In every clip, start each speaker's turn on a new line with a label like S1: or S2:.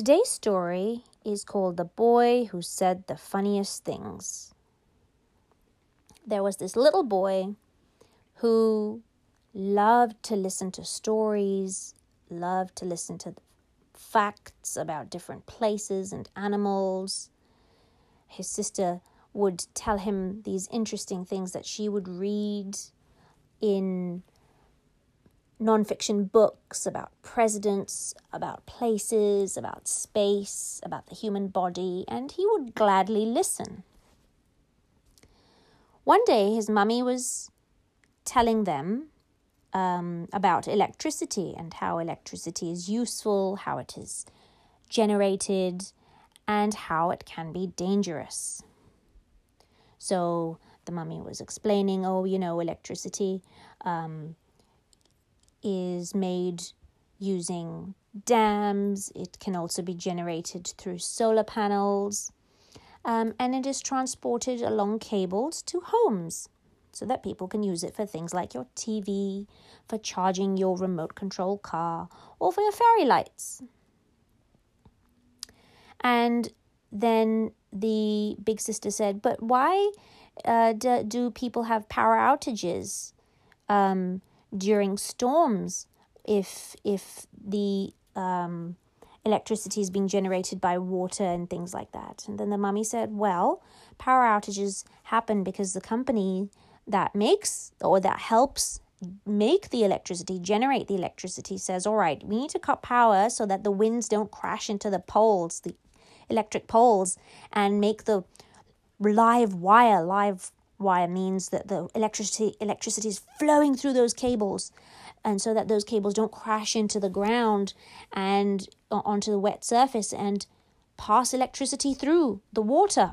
S1: Today's story is called The Boy Who Said the Funniest Things. There was this little boy who loved to listen to stories, loved to listen to facts about different places and animals. His sister would tell him these interesting things that she would read in nonfiction books about presidents, about places, about space, about the human body, and he would gladly listen. One day, his mummy was telling them um, about electricity and how electricity is useful, how it is generated, and how it can be dangerous. So the mummy was explaining, oh, you know, electricity um, is made using dams, it can also be generated through solar panels, um, and it is transported along cables to homes so that people can use it for things like your TV, for charging your remote control car, or for your fairy lights. And then the big sister said, But why uh, do, do people have power outages? Um, during storms if, if the um, electricity is being generated by water and things like that? And then the mummy said, Well, power outages happen because the company that makes or that helps make the electricity, generate the electricity, says, all right, we need to cut power so that the winds don't crash into the poles, the electric poles, and make the live wire. Live wire means that the electricity electricity is flowing through those cables, and so that those cables don't crash into the ground and onto the wet surface and pass electricity through the water.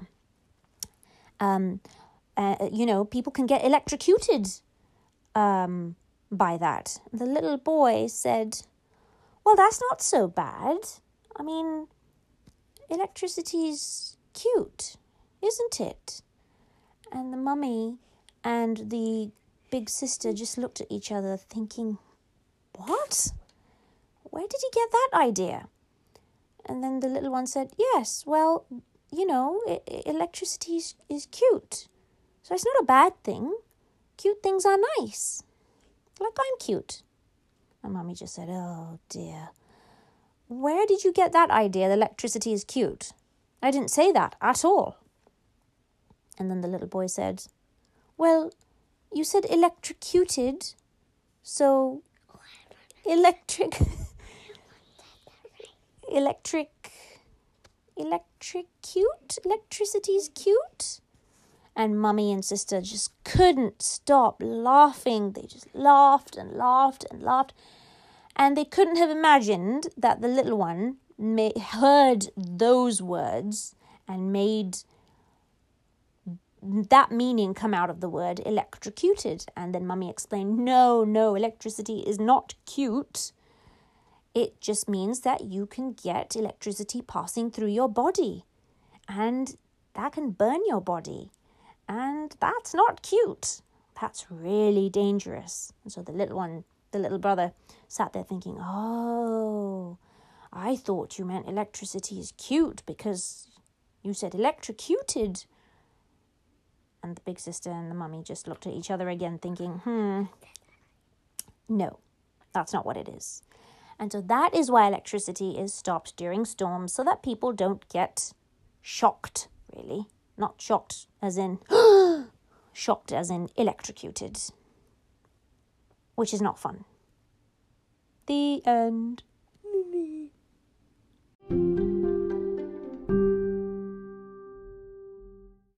S1: Um, uh, you know, people can get electrocuted um, by that. The little boy said, Well, that's not so bad. I mean, electricity's cute, isn't it? And the mummy and the big sister just looked at each other, thinking, What? Where did he get that idea? And then the little one said, Yes, well, you know, electricity is, is cute. So it's not a bad thing. Cute things are nice. Like I'm cute. My mummy just said, Oh dear. Where did you get that idea that electricity is cute? I didn't say that at all. And then the little boy said, Well, you said electrocuted, so electric. electric. Electric cute? Electricity is cute? and mummy and sister just couldn't stop laughing. They just laughed and laughed and laughed. And they couldn't have imagined that the little one may, heard those words and made that meaning come out of the word electrocuted. And then mummy explained no, no, electricity is not cute. It just means that you can get electricity passing through your body. And that can burn your body. And that's not cute. That's really dangerous. And so the little one, the little brother, sat there thinking, Oh, I thought you meant electricity is cute because you said electrocuted. And the big sister and the mummy just looked at each other again, thinking, Hmm, no, that's not what it is. And so that is why electricity is stopped during storms so that people don't get shocked, really. Not shocked as in shocked as in electrocuted. Which is not fun. The end.